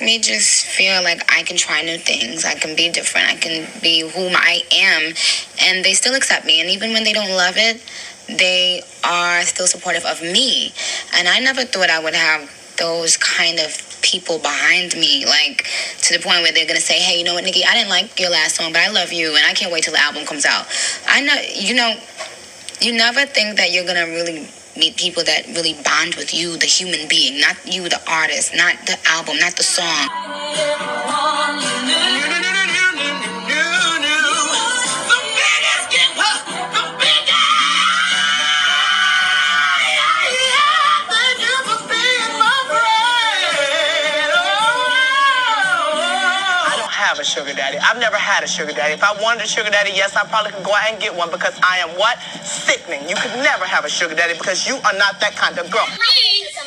me just feel like I can try new things. I can be different. I can be whom I am. And they still accept me. And even when they don't love it, they are still supportive of me. And I never thought I would have those kind of people behind me, like to the point where they're gonna say, "Hey, you know what, Nikki? I didn't like your last song, but I love you, and I can't wait till the album comes out." I know, you know, you never think that you're gonna really meet people that really bond with you, the human being, not you, the artist, not the album, not the song. Have a sugar daddy. I've never had a sugar daddy. If I wanted a sugar daddy, yes, I probably could go out and get one because I am what? Sickening. You could never have a sugar daddy because you are not that kind of girl.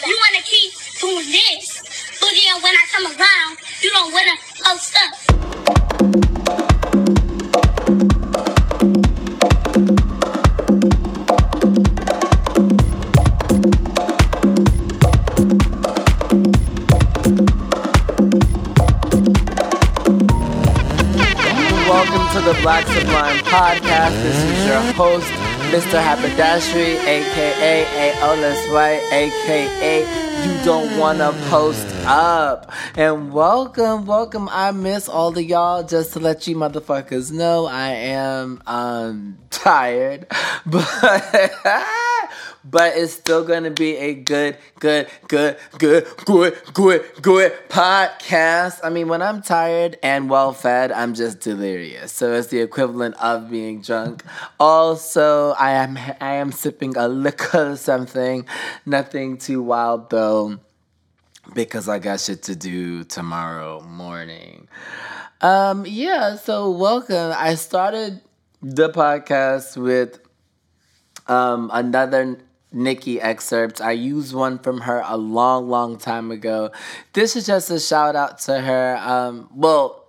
You want to keep doing this. But then when I come around, you don't want to post up. Podcast. This is your host, Mr. Haberdashery, aka Aolis White, aka You Don't Wanna Post Up. And welcome, welcome. I miss all of y'all. Just to let you motherfuckers know, I am um tired, but but it's still gonna be a good, good, good, good, good, good, good podcast. I mean, when I'm tired and well fed, I'm just delirious. So it's the equivalent of being drunk. Also, I am I am sipping a liquor or something. Nothing too wild though, because I got shit to do tomorrow morning. Um, yeah, so welcome. I started the podcast with um another Nikki excerpt. I used one from her a long, long time ago. This is just a shout out to her. Um, well,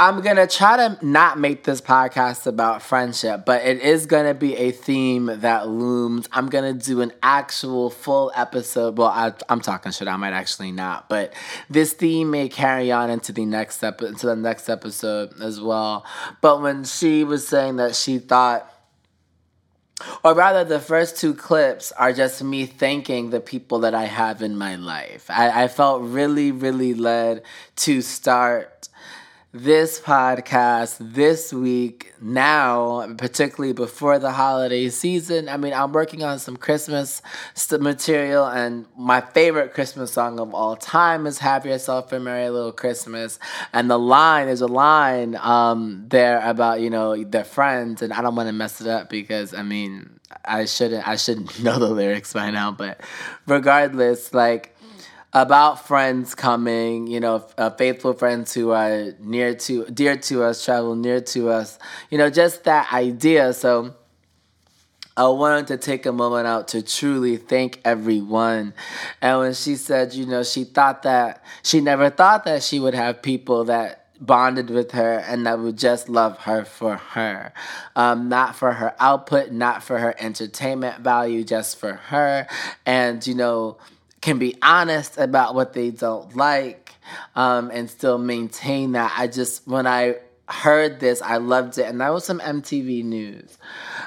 I'm gonna try to not make this podcast about friendship, but it is gonna be a theme that looms. I'm gonna do an actual full episode. Well, I, am talking shit. I might actually not, but this theme may carry on into the next into the next episode as well. But when she was saying that she thought or rather the first two clips are just me thanking the people that I have in my life. I, I felt really, really led to start this podcast this week now, particularly before the holiday season. I mean, I'm working on some Christmas material, and my favorite Christmas song of all time is Have Yourself a Merry Little Christmas. And the line is a line um, there about, you know, their friends, and I don't want to mess it up because, I mean, I shouldn't I shouldn't know the lyrics by now, but regardless, like about friends coming, you know, uh, faithful friends who are near to, dear to us, travel near to us, you know, just that idea. So I wanted to take a moment out to truly thank everyone. And when she said, you know, she thought that, she never thought that she would have people that bonded with her and that would just love her for her. Um, not for her output, not for her entertainment value, just for her. And, you know, can be honest about what they don't like um, and still maintain that. I just, when I heard this, I loved it. And that was some MTV news.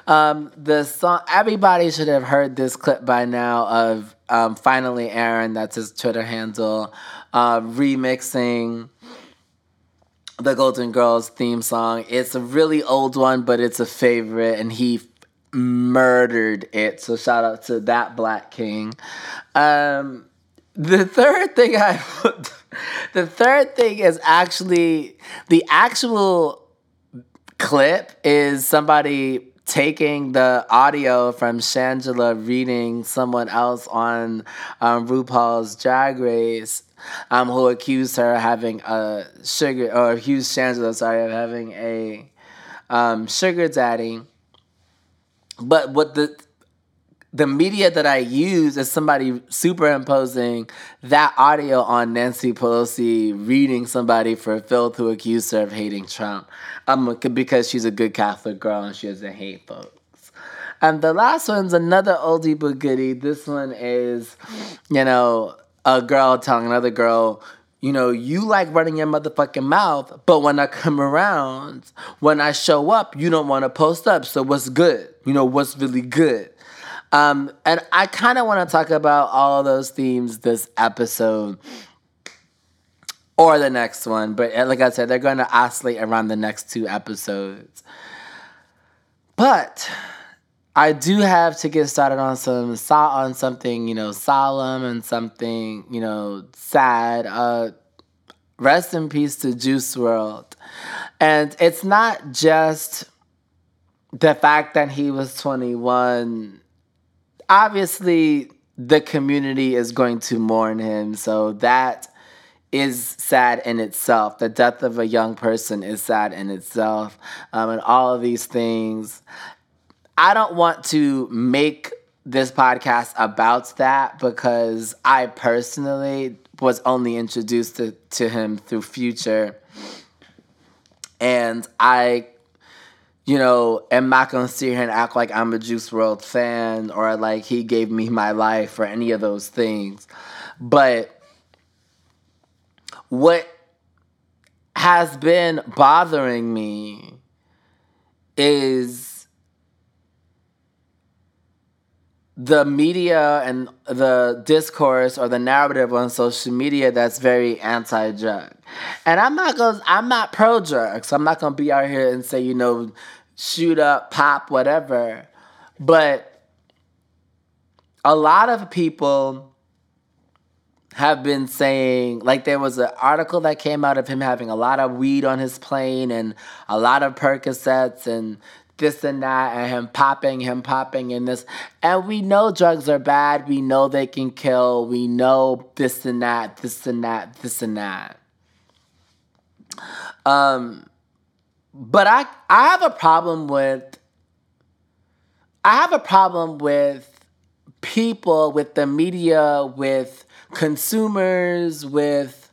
Um, the song, everybody should have heard this clip by now of um, Finally Aaron, that's his Twitter handle, uh, remixing the Golden Girls theme song. It's a really old one, but it's a favorite, and he murdered it. So shout out to that Black King. Um, the third thing I, the third thing is actually the actual clip is somebody taking the audio from Shangela reading someone else on um, RuPaul's Drag Race, um, who accused her of having a sugar or accused Shangela, sorry, of having a um, sugar daddy. But what the the media that I use is somebody superimposing that audio on Nancy Pelosi reading somebody for filth who accused her of hating Trump um, because she's a good Catholic girl and she doesn't hate folks. And the last one's another oldie but goodie. This one is, you know, a girl telling another girl, you know, you like running your motherfucking mouth, but when I come around, when I show up, you don't want to post up. So what's good? You know, what's really good? Um, and I kind of want to talk about all of those themes this episode or the next one. But uh, like I said, they're going to oscillate around the next two episodes. But I do have to get started on some on something you know solemn and something you know sad. Uh, rest in peace to Juice WRLD, and it's not just the fact that he was twenty one. Obviously, the community is going to mourn him, so that is sad in itself. The death of a young person is sad in itself, um, and all of these things. I don't want to make this podcast about that because I personally was only introduced to, to him through Future. And I, you know, am not gonna sit here and act like I'm a Juice WRLD fan or like he gave me my life or any of those things. But what has been bothering me is the media and the discourse or the narrative on social media that's very anti-drug. And I'm not going I'm not pro drug, so I'm not going to be out here and say, you know, shoot up, pop, whatever. But a lot of people have been saying like there was an article that came out of him having a lot of weed on his plane and a lot of Percocets and this and that and him popping, him popping and this. And we know drugs are bad. We know they can kill. We know this and that, this and that, this and that. Um, but I I have a problem with I have a problem with people, with the media, with consumers, with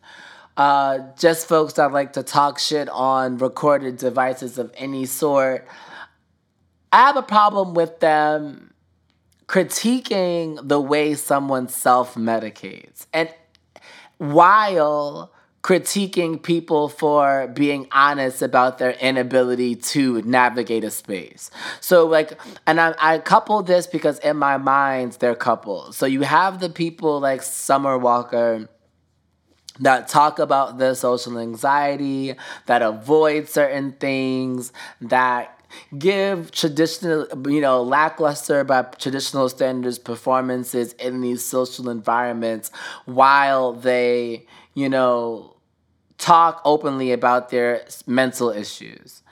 uh, just folks that like to talk shit on recorded devices of any sort. I have a problem with them critiquing the way someone self medicates and while critiquing people for being honest about their inability to navigate a space. So like and I, I couple this because in my mind they're couples. So you have the people like Summer Walker that talk about the social anxiety, that avoid certain things, that give traditional, you know, lackluster by traditional standards performances in these social environments while they, you know, talk openly about their mental issues.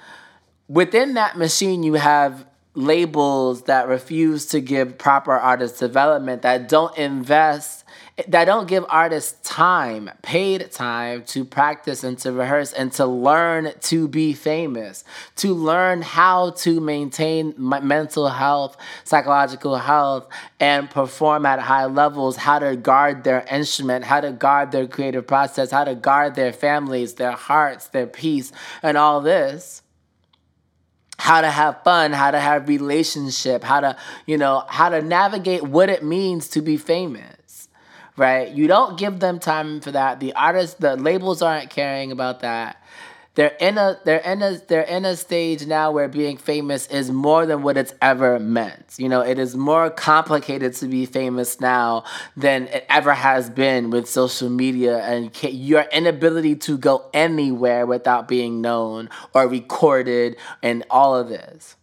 Within that machine, you have labels that refuse to give proper artist development, that don't invest that don't give artists time, paid time to practice and to rehearse and to learn to be famous, to learn how to maintain mental health, psychological health, and perform at high levels, how to guard their instrument, how to guard their creative process, how to guard their families, their hearts, their peace, and all this. How to have fun, how to have relationship, how to, you know, how to navigate what it means to be famous right? You don't give them time for that. The artists, the labels aren't caring about that. They're in a they're in a they're in a stage now where being famous is more than what it's ever meant. You know, it is more complicated to be famous now than it ever has been with social media and your inability to go anywhere without being known or recorded and all of this.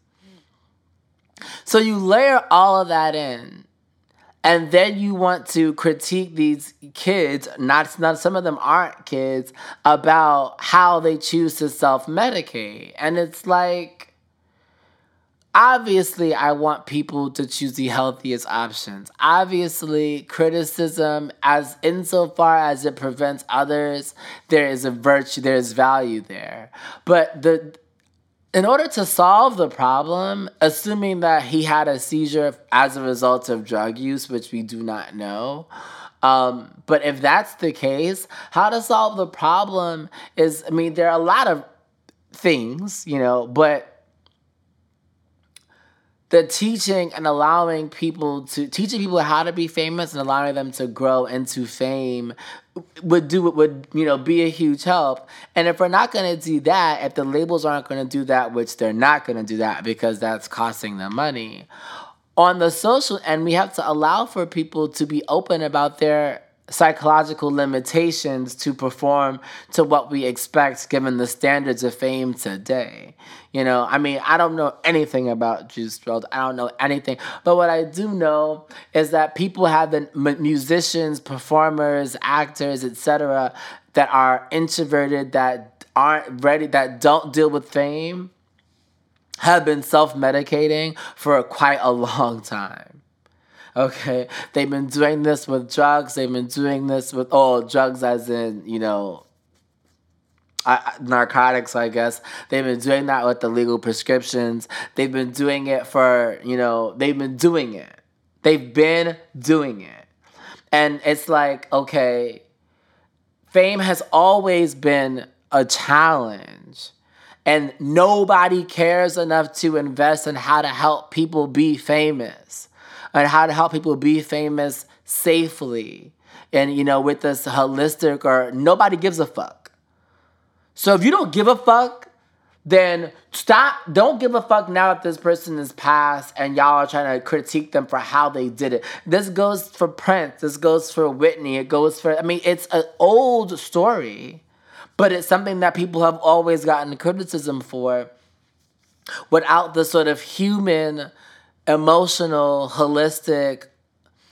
So you layer all of that in and then you want to critique these kids not, not some of them aren't kids about how they choose to self-medicate. And it's like obviously i want people to choose the healthiest options. Obviously criticism as insofar as it prevents others there is a virtue there is value there. But the in order to solve the problem, assuming that he had a seizure as a result of drug use, which we do not know, um, but if that's the case, how to solve the problem is, I mean, there are a lot of things, you know, but the teaching and allowing people to teaching people how to be famous and allowing them to grow into fame would do would you know be a huge help. And if we're not going to do that if the labels aren't going to do that which they're not going to do that because that's costing them money on the social and we have to allow for people to be open about their psychological limitations to perform to what we expect given the standards of fame today. You know, I mean, I don't know anything about Juice WRLD. I don't know anything. But what I do know is that people have been musicians, performers, actors, etc., that are introverted, that aren't ready, that don't deal with fame, have been self medicating for quite a long time. Okay, they've been doing this with drugs. They've been doing this with oh drugs, as in you know, uh, narcotics. I guess they've been doing that with the legal prescriptions. They've been doing it for you know. They've been doing it. They've been doing it, and it's like okay, fame has always been a challenge. And nobody cares enough to invest in how to help people be famous and how to help people be famous safely. And you know with this holistic or nobody gives a fuck. So if you don't give a fuck then stop don't give a fuck now if this person is passed and y'all are trying to critique them for how they did it. This goes for prince this goes for whitney it goes for i mean it's an old story but it's something that people have always gotten criticism for without the sort of human emotional, holistic,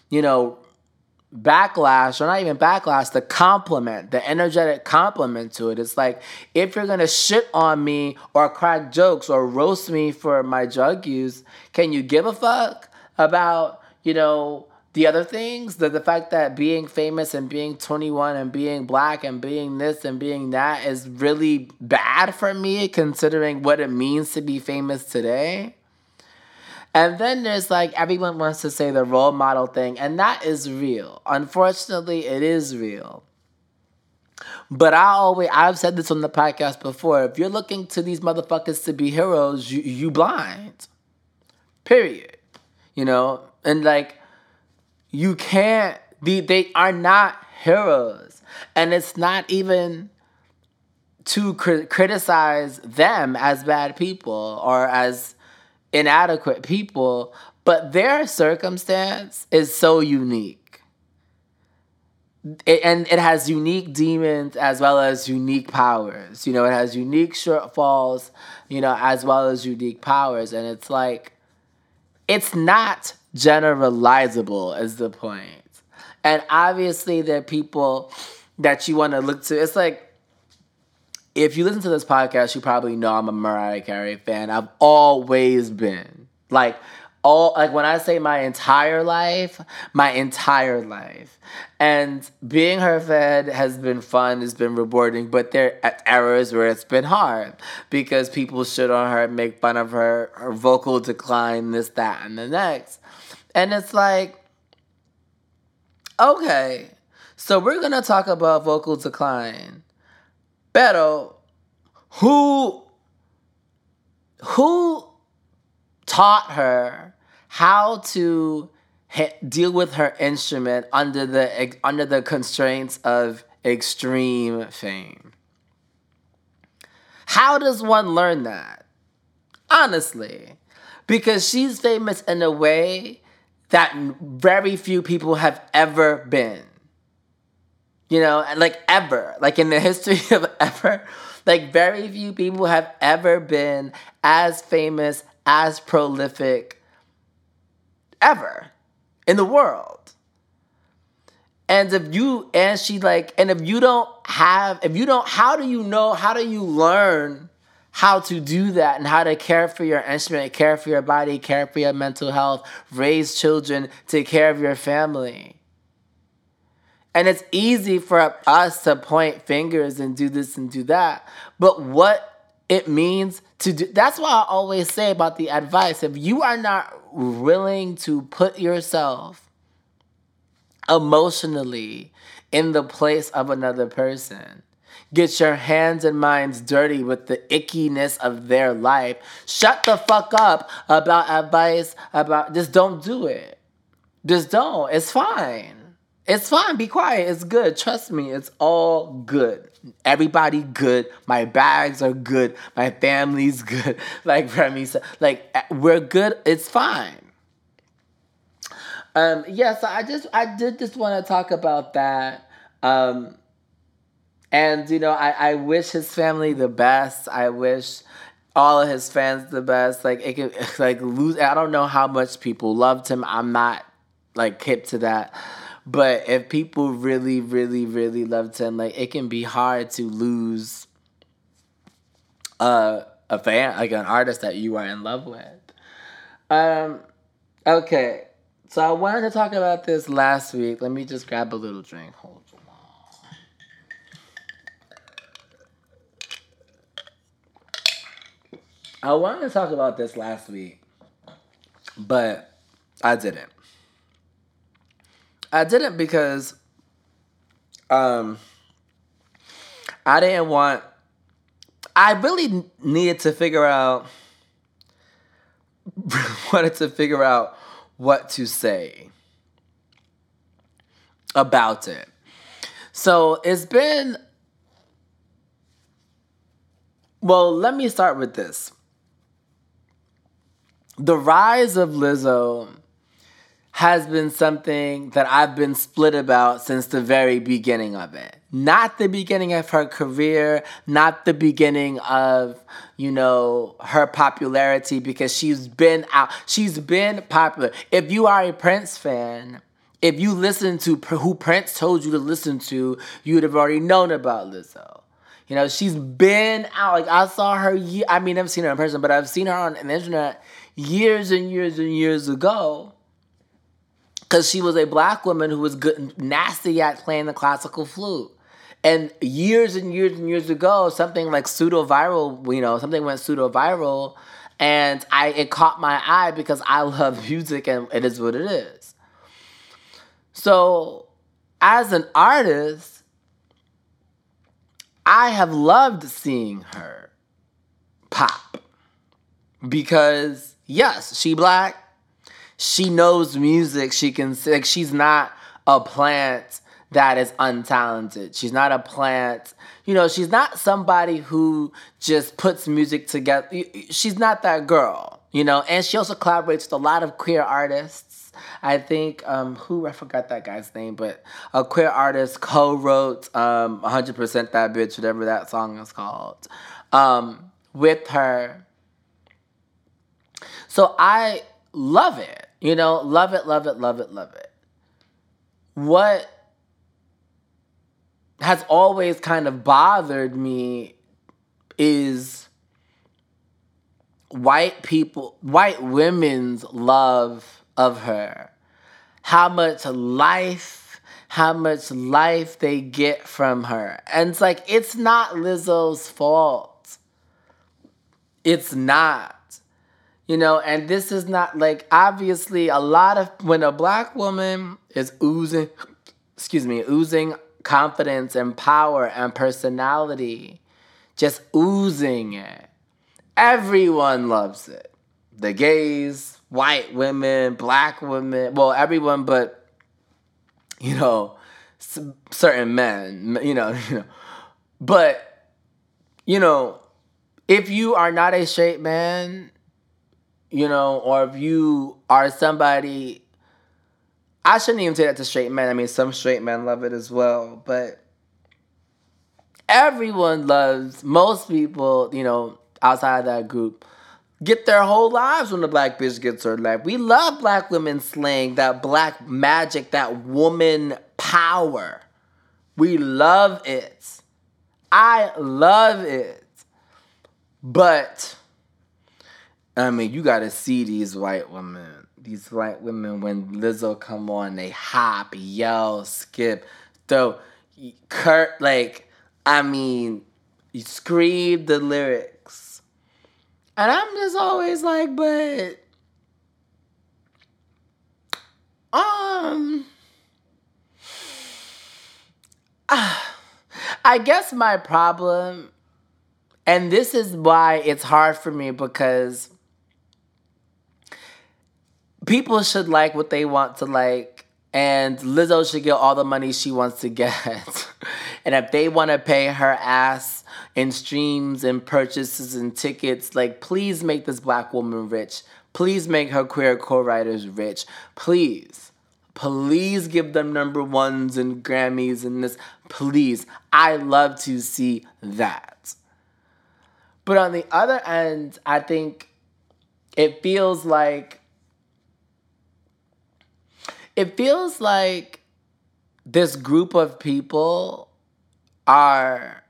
you know, backlash, or not even backlash, the compliment, the energetic compliment to it. It's like if you're gonna shit on me or crack jokes or roast me for my drug use, can you give a fuck about, you know, the other things? The, the fact that being famous and being 21 and being black and being this and being that is really bad for me considering what it means to be famous today? And then there's like everyone wants to say the role model thing, and that is real. Unfortunately, it is real. But I always I've said this on the podcast before. If you're looking to these motherfuckers to be heroes, you you blind. Period. You know, and like you can't be they are not heroes. And it's not even to cr- criticize them as bad people or as inadequate people, but their circumstance is so unique. It, and it has unique demons as well as unique powers. You know, it has unique shortfalls, you know, as well as unique powers. And it's like, it's not generalizable, is the point. And obviously, there are people that you want to look to. It's like, if you listen to this podcast, you probably know I'm a Mariah Carey fan. I've always been. Like all like when I say my entire life, my entire life. And being her fan has been fun, it's been rewarding, but there are eras where it's been hard because people shit on her, make fun of her, her vocal decline, this, that, and the next. And it's like, okay, so we're gonna talk about vocal decline Pero who who taught her how to ha- deal with her instrument under the under the constraints of extreme fame? How does one learn that? Honestly, because she's famous in a way that very few people have ever been. You know, like ever, like in the history of ever, like very few people have ever been as famous, as prolific ever in the world. And if you and she like and if you don't have if you don't how do you know how do you learn how to do that and how to care for your instrument, care for your body, care for your mental health, raise children, take care of your family? And it's easy for us to point fingers and do this and do that. But what it means to do that's why I always say about the advice if you are not willing to put yourself emotionally in the place of another person, get your hands and minds dirty with the ickiness of their life. Shut the fuck up about advice about just don't do it. Just don't. It's fine. It's fine. Be quiet. It's good. Trust me. It's all good. Everybody good. My bags are good. My family's good. Like Remy said, like we're good. It's fine. Um, yeah, so I just I did just want to talk about that. Um, and you know, I, I wish his family the best. I wish all of his fans the best. Like it could like lose I don't know how much people loved him. I'm not like hip to that. But if people really, really, really loved him, like it can be hard to lose uh, a fan, like an artist that you are in love with. Um, okay, so I wanted to talk about this last week. Let me just grab a little drink. Hold on. I wanted to talk about this last week, but I didn't. I didn't because um I didn't want I really needed to figure out wanted to figure out what to say about it. So it's been well, let me start with this. The rise of Lizzo has been something that I've been split about since the very beginning of it. Not the beginning of her career, not the beginning of, you know, her popularity because she's been out, she's been popular. If you are a Prince fan, if you listen to who Prince told you to listen to, you would have already known about Lizzo. You know, she's been out. Like I saw her. I mean, I've seen her in person, but I've seen her on the internet years and years and years ago because she was a black woman who was good, nasty at playing the classical flute. And years and years and years ago, something like pseudo viral, you know, something went pseudo viral, and I it caught my eye because I love music and it is what it is. So, as an artist, I have loved seeing her pop because yes, she black, she knows music. She can like she's not a plant that is untalented. She's not a plant. You know, she's not somebody who just puts music together. She's not that girl, you know, and she also collaborates with a lot of queer artists. I think um who I forgot that guy's name, but a queer artist co-wrote um 100% that bitch whatever that song is called um with her. So I love it. You know, love it, love it, love it, love it. What has always kind of bothered me is white people, white women's love of her. How much life, how much life they get from her. And it's like, it's not Lizzo's fault. It's not. You know, and this is not like obviously a lot of when a black woman is oozing, excuse me, oozing confidence and power and personality, just oozing it. Everyone loves it. The gays, white women, black women, well, everyone but, you know, certain men, you know, you know. But, you know, if you are not a straight man, you know, or if you are somebody, I shouldn't even say that to straight men. I mean, some straight men love it as well, but everyone loves, most people, you know, outside of that group, get their whole lives when the black bitch gets her life. We love black women slang, that black magic, that woman power. We love it. I love it. But I mean, you gotta see these white women. These white women when Lizzo come on, they hop, yell, skip, throw, Kurt like, I mean, you scream the lyrics, and I'm just always like, but, um, I guess my problem, and this is why it's hard for me because people should like what they want to like, and Lizzo should get all the money she wants to get. and if they want to pay her ass in streams and purchases and tickets, like, please make this black woman rich. Please make her queer co writers rich. Please. Please give them number ones and Grammys and this. Please. I love to see that. But on the other end, I think it feels like it feels like this group of people are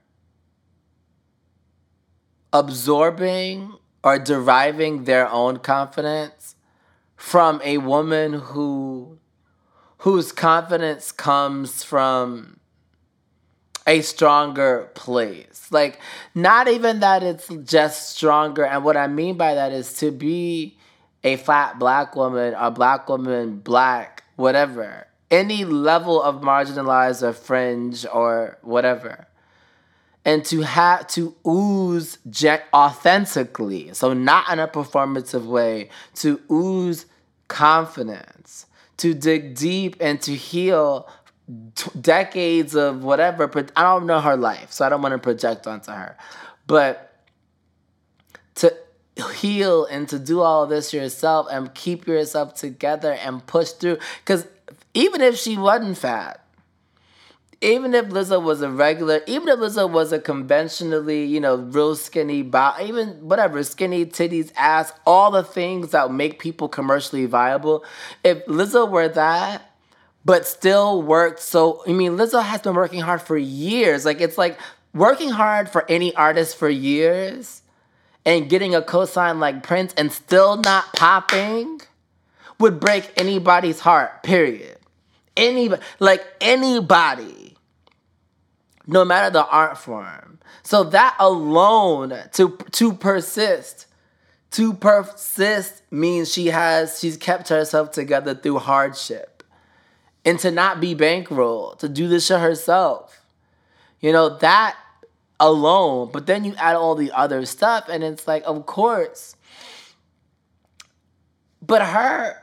absorbing or deriving their own confidence from a woman who whose confidence comes from a stronger place. Like, not even that it's just stronger. And what I mean by that is to be a fat black woman, a black woman, black, whatever, any level of marginalized or fringe or whatever. And to have to ooze authentically, so not in a performative way, to ooze confidence to dig deep and to heal t- decades of whatever. I don't know her life, so I don't want to project onto her. But heal and to do all this yourself and keep yourself together and push through. Because even if she wasn't fat, even if Lizzo was a regular, even if Lizzo was a conventionally, you know, real skinny, bo- even whatever, skinny titties, ass, all the things that make people commercially viable, if Lizzo were that, but still worked so, I mean, Lizzo has been working hard for years. Like, it's like working hard for any artist for years and getting a cosign like Prince and still not popping would break anybody's heart, period. Anybody, like anybody no matter the art form. So that alone to to persist to persist means she has she's kept herself together through hardship. And to not be bankrolled, to do this shit herself. You know, that alone, but then you add all the other stuff and it's like of course. But her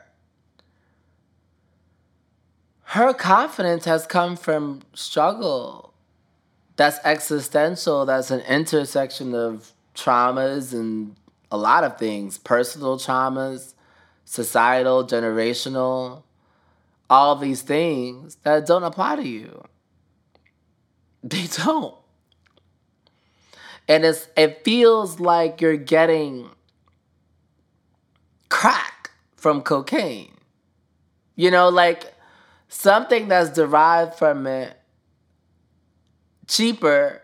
her confidence has come from struggle that's existential, that's an intersection of traumas and a lot of things personal traumas, societal, generational, all these things that don't apply to you. They don't. And it's it feels like you're getting crack from cocaine. You know, like something that's derived from it cheaper,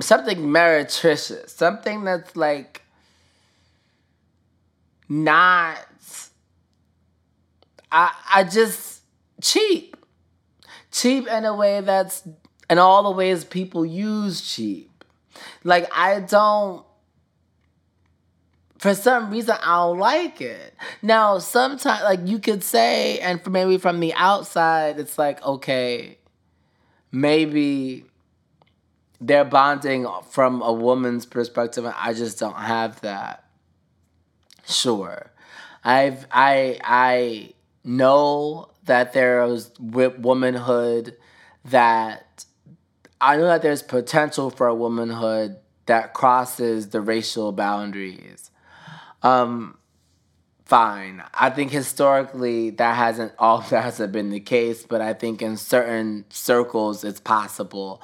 something meretricious, something that's like not I I just cheap. Cheap in a way that's in all the ways people use cheap. Like I don't for some reason I don't like it. Now sometimes like you could say and maybe from the outside it's like okay maybe they're bonding from a woman's perspective and I just don't have that. Sure. I've I I know that there's womanhood that I know that there's potential for a womanhood that crosses the racial boundaries. Um fine. I think historically that hasn't all that hasn't been the case, but I think in certain circles it's possible.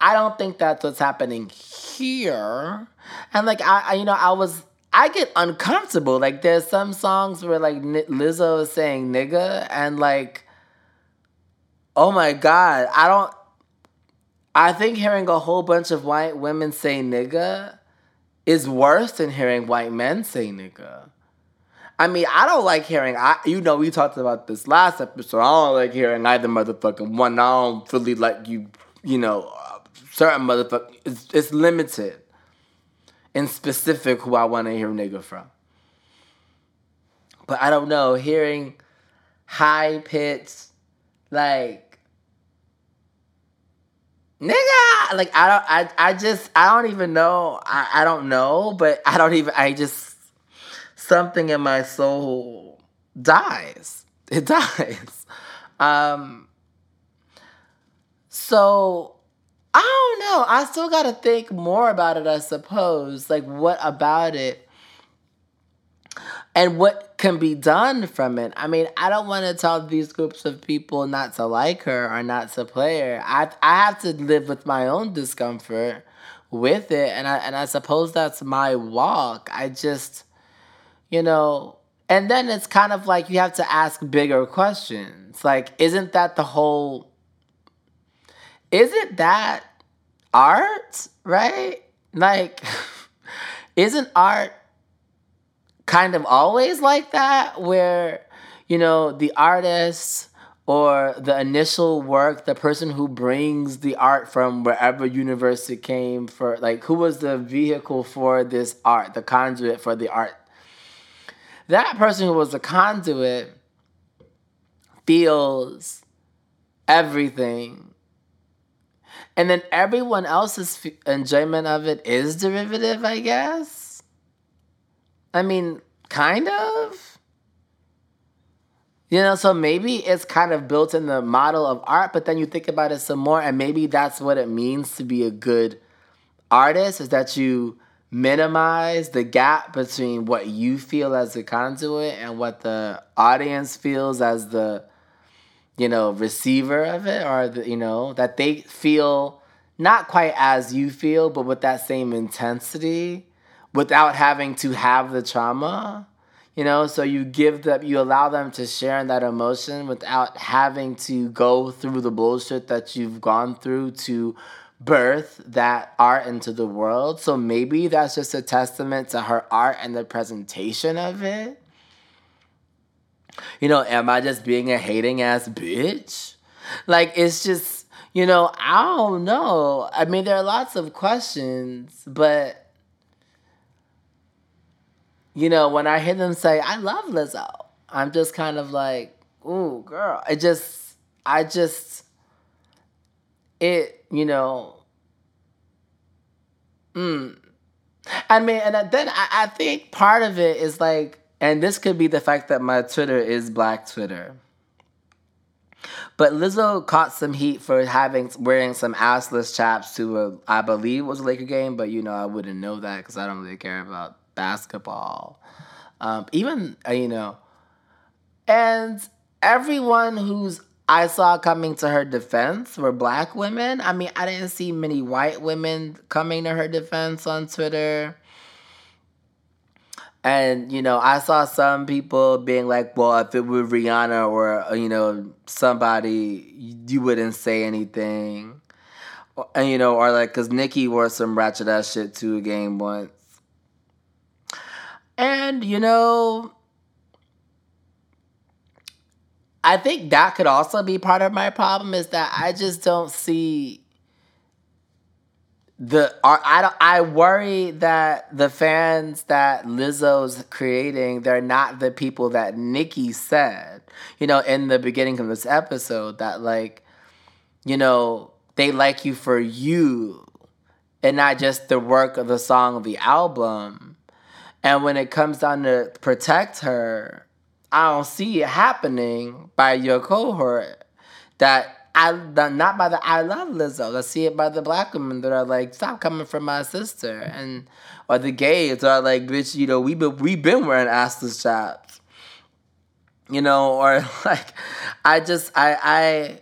I don't think that's what's happening here. And like I, I you know, I was I get uncomfortable. Like there's some songs where like Lizzo is saying nigga and like oh my god, I don't I think hearing a whole bunch of white women say nigga is worse than hearing white men say nigga. I mean, I don't like hearing. I you know we talked about this last episode. I don't like hearing either motherfucking one. I don't really like you. You know, certain motherfucker. It's, it's limited in specific who I want to hear nigga from. But I don't know. Hearing high pitched, like nigga like i don't i, I just i don't even know. I, I don't know but i don't even i just something in my soul dies. It dies. Um so i don't know. I still gotta think more about it i suppose. Like what about it and what can be done from it. I mean, I don't want to tell these groups of people not to like her or not to play her. I I have to live with my own discomfort with it, and I and I suppose that's my walk. I just, you know, and then it's kind of like you have to ask bigger questions. Like, isn't that the whole? Isn't that art, right? Like, isn't art kind of always like that where you know the artist or the initial work the person who brings the art from wherever universe it came for like who was the vehicle for this art the conduit for the art. That person who was the conduit feels everything. And then everyone else's enjoyment of it is derivative i guess I mean, kind of. You know, so maybe it's kind of built in the model of art, but then you think about it some more, and maybe that's what it means to be a good artist is that you minimize the gap between what you feel as the conduit and what the audience feels as the you know receiver of it or the, you know that they feel not quite as you feel but with that same intensity without having to have the trauma you know? So you give them you allow them to share in that emotion without having to go through the bullshit that you've gone through to birth that art into the world. So maybe that's just a testament to her art and the presentation of it. You know am i just being a hating ass bitch? Like it's just you know i don't know. I mean there are lots of questions but you know, when I hear them say, I love Lizzo, I'm just kind of like, ooh, girl. I just, I just, it, you know, mm. I mean, and then I, I think part of it is like, and this could be the fact that my Twitter is Black Twitter. But Lizzo caught some heat for having wearing some assless chaps to a, I believe was a Laker game, but you know I wouldn't know that because I don't really care about basketball, um, even uh, you know, and everyone who's I saw coming to her defense were black women. I mean, I didn't see many white women coming to her defense on Twitter. And, you know, I saw some people being like, well, if it were Rihanna or, uh, you know, somebody, you wouldn't say anything. And, you know, or like, because Nicki wore some ratchet ass shit to a game once. And, you know, I think that could also be part of my problem is that I just don't see the I don't I worry that the fans that Lizzo's creating they're not the people that Nicki said you know in the beginning of this episode that like you know they like you for you and not just the work of the song of the album and when it comes down to protect her, I don't see it happening by your cohort. That I not by the I love Lizzo. I see it by the black women that are like, stop coming for my sister, and or the gays are like, bitch, you know, we been we been wearing assless chaps, you know, or like, I just I I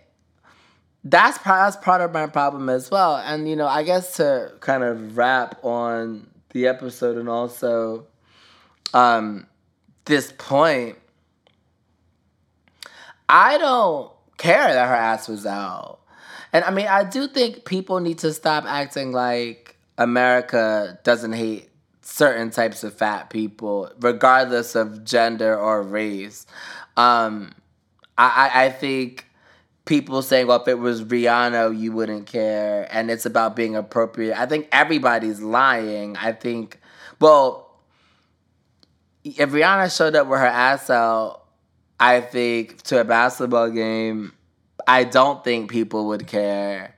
that's that's part of my problem as well. And you know, I guess to kind of wrap on the episode and also um, this point, I don't care that her ass was out. And I mean, I do think people need to stop acting like America doesn't hate certain types of fat people, regardless of gender or race. Um, I, I think people saying, well, if it was Rihanna, you wouldn't care, and it's about being appropriate. I think everybody's lying. I think, well, if Rihanna showed up with her ass out, I think to a basketball game, I don't think people would care.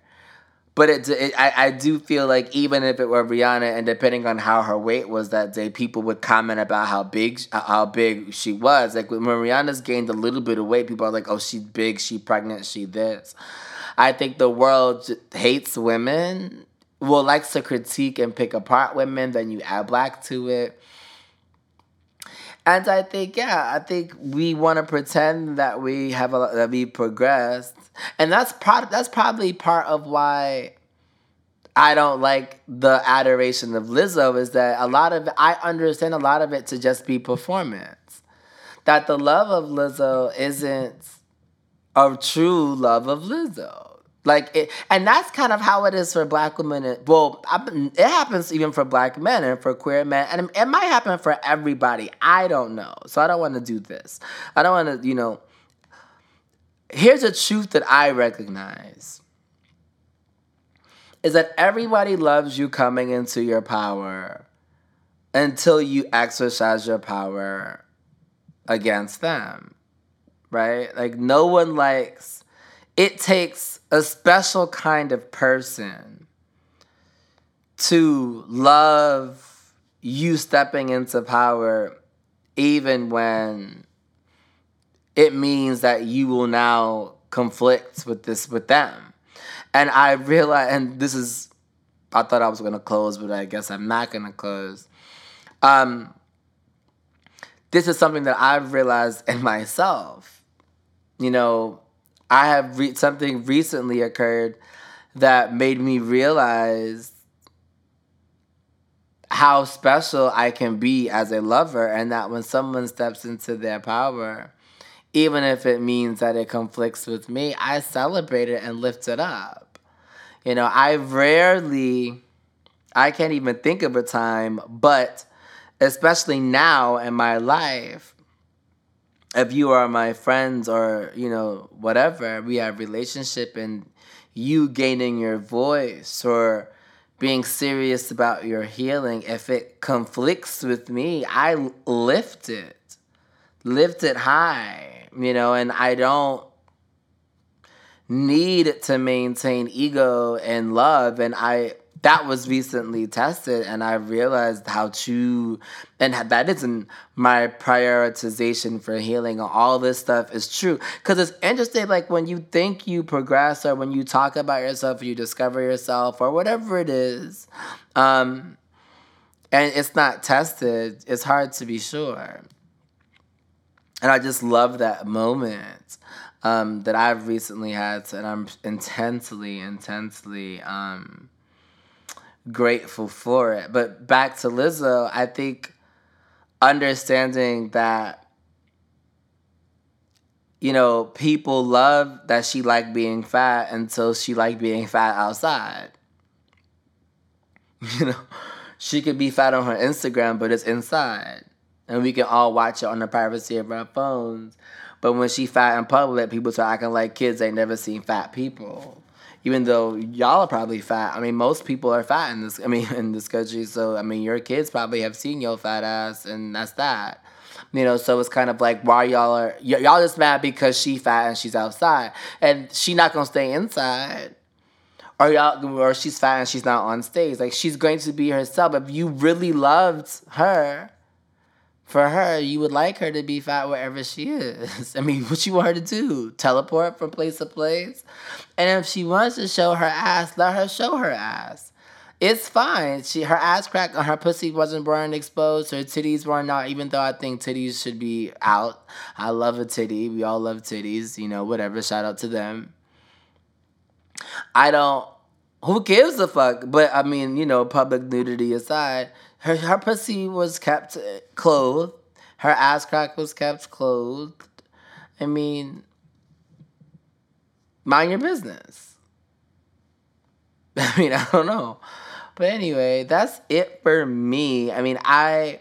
but it, it I, I do feel like even if it were Rihanna and depending on how her weight was that day, people would comment about how big how big she was. Like when Rihanna's gained a little bit of weight, people are like, "Oh, she's big, she pregnant, she this." I think the world hates women, well likes to critique and pick apart women. Then you add black to it. And I think, yeah, I think we want to pretend that we have a that we progressed, and that's. That's probably part of why I don't like the adoration of Lizzo. Is that a lot of I understand a lot of it to just be performance. That the love of Lizzo isn't a true love of Lizzo. Like it, and that's kind of how it is for black women. Well, it happens even for black men and for queer men, and it might happen for everybody. I don't know, so I don't want to do this. I don't want to, you know. Here's a truth that I recognize: is that everybody loves you coming into your power until you exercise your power against them, right? Like no one likes. It takes a special kind of person to love you stepping into power even when it means that you will now conflict with this with them. And i realize and this is i thought i was going to close but i guess i'm not going to close. Um this is something that i've realized in myself. You know I have re- something recently occurred that made me realize how special I can be as a lover, and that when someone steps into their power, even if it means that it conflicts with me, I celebrate it and lift it up. You know, I rarely, I can't even think of a time, but especially now in my life, if you are my friends or you know whatever we have relationship and you gaining your voice or being serious about your healing if it conflicts with me i lift it lift it high you know and i don't need to maintain ego and love and i that was recently tested and I realized how to and that isn't my prioritization for healing. All this stuff is true. Because it's interesting like when you think you progress or when you talk about yourself or you discover yourself or whatever it is um and it's not tested it's hard to be sure. And I just love that moment um, that I've recently had, and I'm intensely, intensely um, grateful for it. But back to Lizzo, I think understanding that you know, people love that she liked being fat until she liked being fat outside. You know, she could be fat on her Instagram, but it's inside. And we can all watch it on the privacy of our phones. But when she fat in public, people start acting like kids ain't never seen fat people even though y'all are probably fat. I mean, most people are fat in this. I mean, in this country. So I mean, your kids probably have seen your fat ass, and that's that. You know, so it's kind of like why y'all are y- y'all just mad because she fat and she's outside, and she not gonna stay inside. Or y'all, or she's fat and she's not on stage. Like she's going to be herself. If you really loved her, for her, you would like her to be fat wherever she is. I mean, what you want her to do? Teleport from place to place? And if she wants to show her ass, let her show her ass. It's fine. She her ass crack on her pussy wasn't burned exposed. Her titties weren't out, even though I think titties should be out. I love a titty. We all love titties, you know, whatever. Shout out to them. I don't who gives a fuck? But I mean, you know, public nudity aside, her her pussy was kept uh, clothed. Her ass crack was kept clothed. I mean, mind your business. I mean, I don't know. But anyway, that's it for me. I mean, I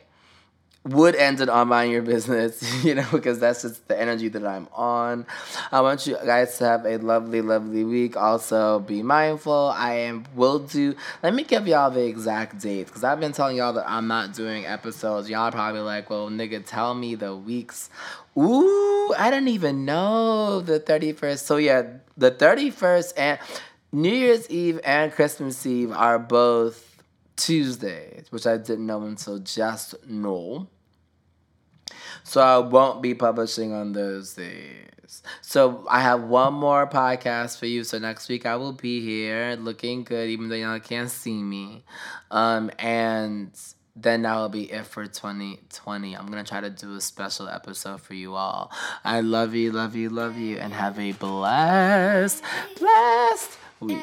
would end it on mind your business, you know, because that's just the energy that I'm on. I want you guys to have a lovely, lovely week. Also, be mindful. I am will do. Let me give y'all the exact date because I've been telling y'all that I'm not doing episodes. Y'all probably like, well, nigga, tell me the weeks. Ooh, I didn't even know the 31st. So yeah, the 31st and New Year's Eve and Christmas Eve are both Tuesdays, which I didn't know until just now. So I won't be publishing on those days. So I have one more podcast for you. So next week I will be here looking good, even though y'all can't see me. Um, and then that will be it for 2020. I'm gonna try to do a special episode for you all. I love you, love you, love you, and have a blessed, blessed week.